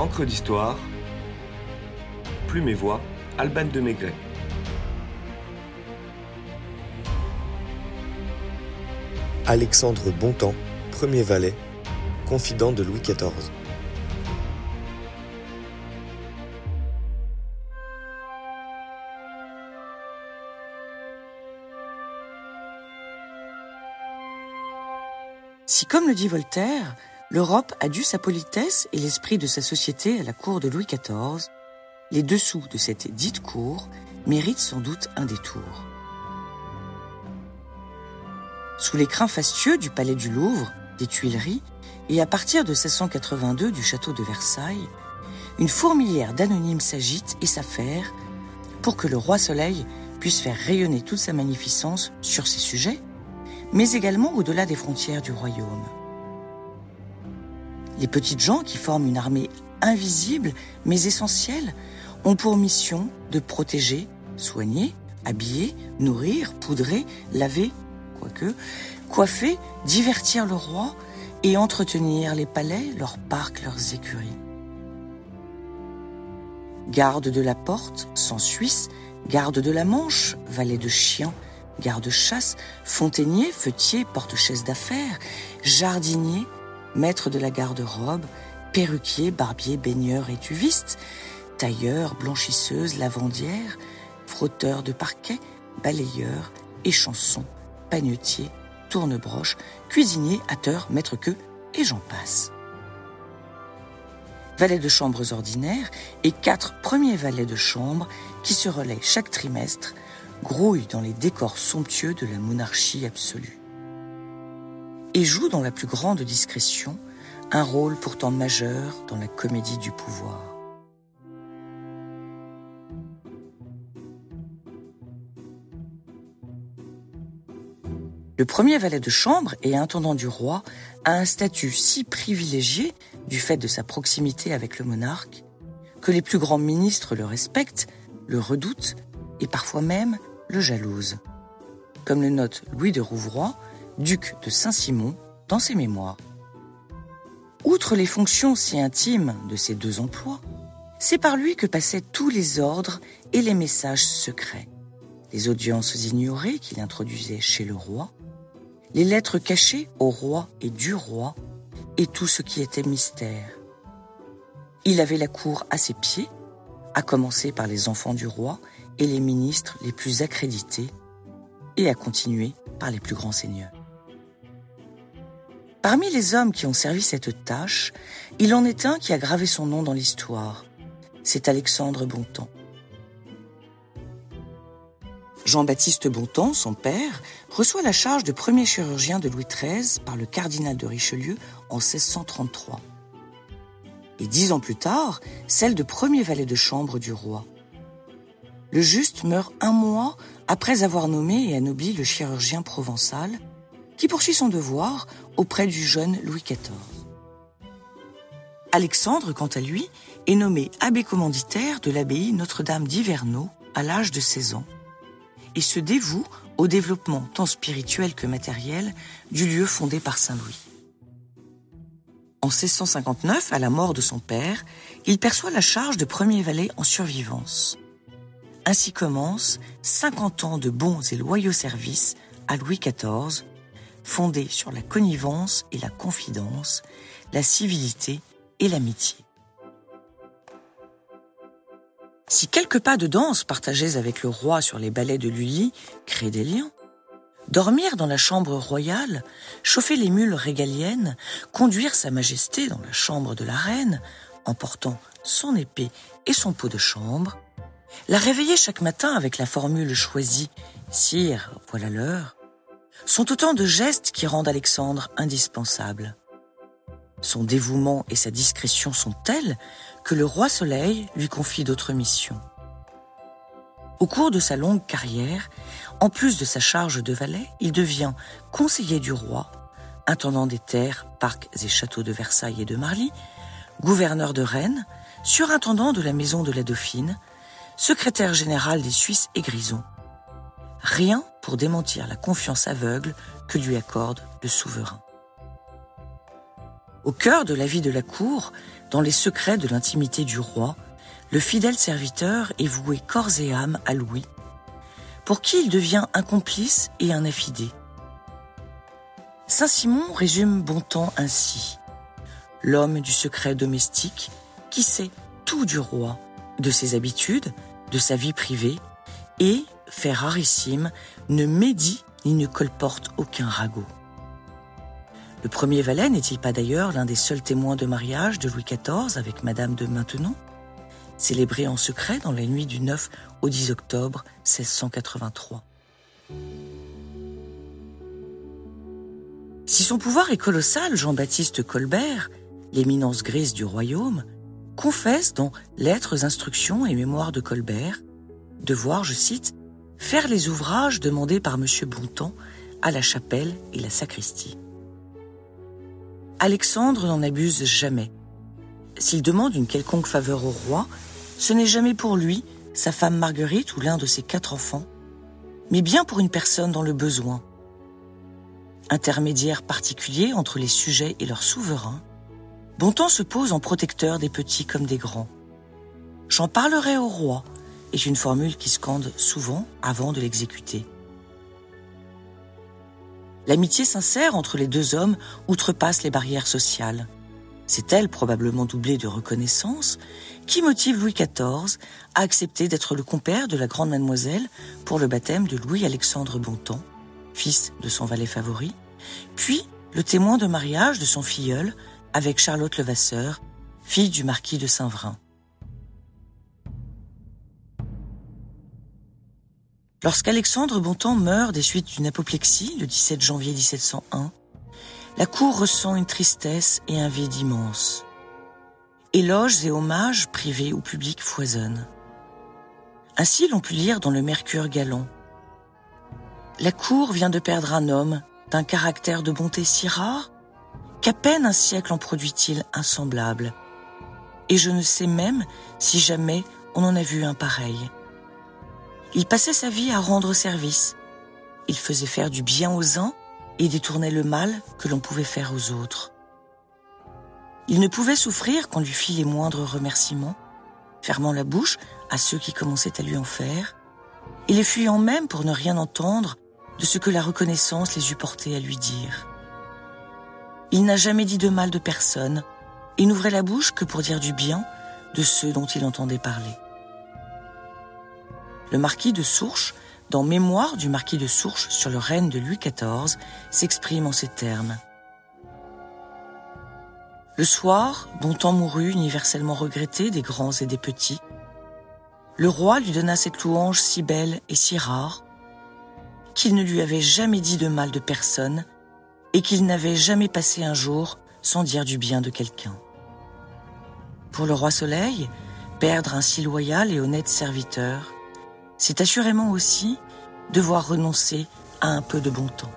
Encre d'histoire, Plume et Voix, Alban de Maigret. Alexandre Bontemps, premier valet, confident de Louis XIV. Si, comme le dit Voltaire, l'Europe a dû sa politesse et l'esprit de sa société à la cour de Louis XIV, les dessous de cette dite cour méritent sans doute un détour. Sous les crins fastueux du palais du Louvre, des Tuileries, et à partir de 1682 du château de Versailles, une fourmilière d'anonymes s'agite et s'affaire pour que le roi Soleil puisse faire rayonner toute sa magnificence sur ses sujets mais également au-delà des frontières du royaume. Les petites gens qui forment une armée invisible mais essentielle ont pour mission de protéger, soigner, habiller, nourrir, poudrer, laver, quoique, coiffer, divertir le roi et entretenir les palais, leurs parcs, leurs écuries. Garde de la porte, sans Suisse, garde de la Manche, valet de chiens, garde-chasse, fontainier, feuetier, porte-chaise d'affaires, jardinier, maître de la garde-robe, perruquier, barbier, baigneur et tuviste, tailleur, blanchisseuse, lavandière, frotteur de parquet, balayeur, échanson, panetier, tournebroche, cuisinier, hâteur, maître-queue, et j'en passe. Valets de chambres ordinaires et quatre premiers valets de chambre qui se relaient chaque trimestre grouille dans les décors somptueux de la monarchie absolue. Et joue dans la plus grande discrétion un rôle pourtant majeur dans la comédie du pouvoir. Le premier valet de chambre et intendant du roi a un statut si privilégié du fait de sa proximité avec le monarque que les plus grands ministres le respectent, le redoutent et parfois même le jalouse, comme le note Louis de Rouvroy, duc de Saint-Simon, dans ses mémoires. Outre les fonctions si intimes de ces deux emplois, c'est par lui que passaient tous les ordres et les messages secrets, les audiences ignorées qu'il introduisait chez le roi, les lettres cachées au roi et du roi, et tout ce qui était mystère. Il avait la cour à ses pieds, à commencer par les enfants du roi et les ministres les plus accrédités, et à continuer par les plus grands seigneurs. Parmi les hommes qui ont servi cette tâche, il en est un qui a gravé son nom dans l'histoire. C'est Alexandre Bontemps. Jean-Baptiste Bontemps, son père, reçoit la charge de premier chirurgien de Louis XIII par le cardinal de Richelieu en 1633. Et dix ans plus tard, celle de premier valet de chambre du roi le juste meurt un mois après avoir nommé et anobli le chirurgien provençal, qui poursuit son devoir auprès du jeune Louis XIV. Alexandre, quant à lui, est nommé abbé commanditaire de l'abbaye Notre-Dame d'Iverneau à l'âge de 16 ans et se dévoue au développement tant spirituel que matériel du lieu fondé par Saint Louis. En 1659, à la mort de son père, il perçoit la charge de premier valet en survivance. Ainsi commence 50 ans de bons et loyaux services à Louis XIV, fondés sur la connivence et la confidence, la civilité et l'amitié. Si quelques pas de danse partagés avec le roi sur les ballets de Lully créent des liens, dormir dans la chambre royale, chauffer les mules régaliennes, conduire Sa Majesté dans la chambre de la reine, en portant son épée et son pot de chambre, la réveiller chaque matin avec la formule choisie Sire, voilà l'heure, sont autant de gestes qui rendent Alexandre indispensable. Son dévouement et sa discrétion sont tels que le roi Soleil lui confie d'autres missions. Au cours de sa longue carrière, en plus de sa charge de valet, il devient conseiller du roi, intendant des terres, parcs et châteaux de Versailles et de Marly, gouverneur de Rennes, surintendant de la maison de la Dauphine, secrétaire général des Suisses et Grison. Rien pour démentir la confiance aveugle que lui accorde le souverain. Au cœur de la vie de la cour, dans les secrets de l'intimité du roi, le fidèle serviteur est voué corps et âme à Louis, pour qui il devient un complice et un affidé. Saint-Simon résume Bontemps ainsi. L'homme du secret domestique qui sait tout du roi, de ses habitudes, de sa vie privée, et, fait rarissime, ne médit ni ne colporte aucun ragot. Le premier valet n'est-il pas d'ailleurs l'un des seuls témoins de mariage de Louis XIV avec Madame de Maintenon, célébré en secret dans la nuit du 9 au 10 octobre 1683 Si son pouvoir est colossal, Jean-Baptiste Colbert, l'éminence grise du royaume, confesse dans Lettres, instructions et mémoires de Colbert devoir, je cite, faire les ouvrages demandés par M. Bontemps à la chapelle et la sacristie. Alexandre n'en abuse jamais. S'il demande une quelconque faveur au roi, ce n'est jamais pour lui, sa femme Marguerite ou l'un de ses quatre enfants, mais bien pour une personne dans le besoin. Intermédiaire particulier entre les sujets et leurs souverains, Bontemps se pose en protecteur des petits comme des grands. J'en parlerai au roi est une formule qui scande souvent avant de l'exécuter. L'amitié sincère entre les deux hommes outrepasse les barrières sociales. C'est elle, probablement doublée de reconnaissance, qui motive Louis XIV à accepter d'être le compère de la grande mademoiselle pour le baptême de Louis-Alexandre Bontemps, fils de son valet favori, puis le témoin de mariage de son filleul avec Charlotte Levasseur, fille du marquis de Saint-Vrain. Lorsqu'Alexandre Bontemps meurt des suites d'une apoplexie le 17 janvier 1701, la cour ressent une tristesse et un vide immense. Éloges et hommages, privés ou publics, foisonnent. Ainsi l'on pu lire dans le Mercure galant. La cour vient de perdre un homme d'un caractère de bonté si rare qu'à peine un siècle en produit-il un semblable. Et je ne sais même si jamais on en a vu un pareil. Il passait sa vie à rendre service. Il faisait faire du bien aux uns et détournait le mal que l'on pouvait faire aux autres. Il ne pouvait souffrir qu'on lui fît les moindres remerciements, fermant la bouche à ceux qui commençaient à lui en faire, et les fuyant même pour ne rien entendre de ce que la reconnaissance les eût portés à lui dire. Il n'a jamais dit de mal de personne et n'ouvrait la bouche que pour dire du bien de ceux dont il entendait parler. Le marquis de Sourches, dans Mémoire du marquis de Sourches sur le règne de Louis XIV, s'exprime en ces termes. Le soir, Bontemps mourut, universellement regretté des grands et des petits. Le roi lui donna cette louange si belle et si rare qu'il ne lui avait jamais dit de mal de personne et qu'il n'avait jamais passé un jour sans dire du bien de quelqu'un. Pour le roi Soleil, perdre un si loyal et honnête serviteur, c'est assurément aussi devoir renoncer à un peu de bon temps.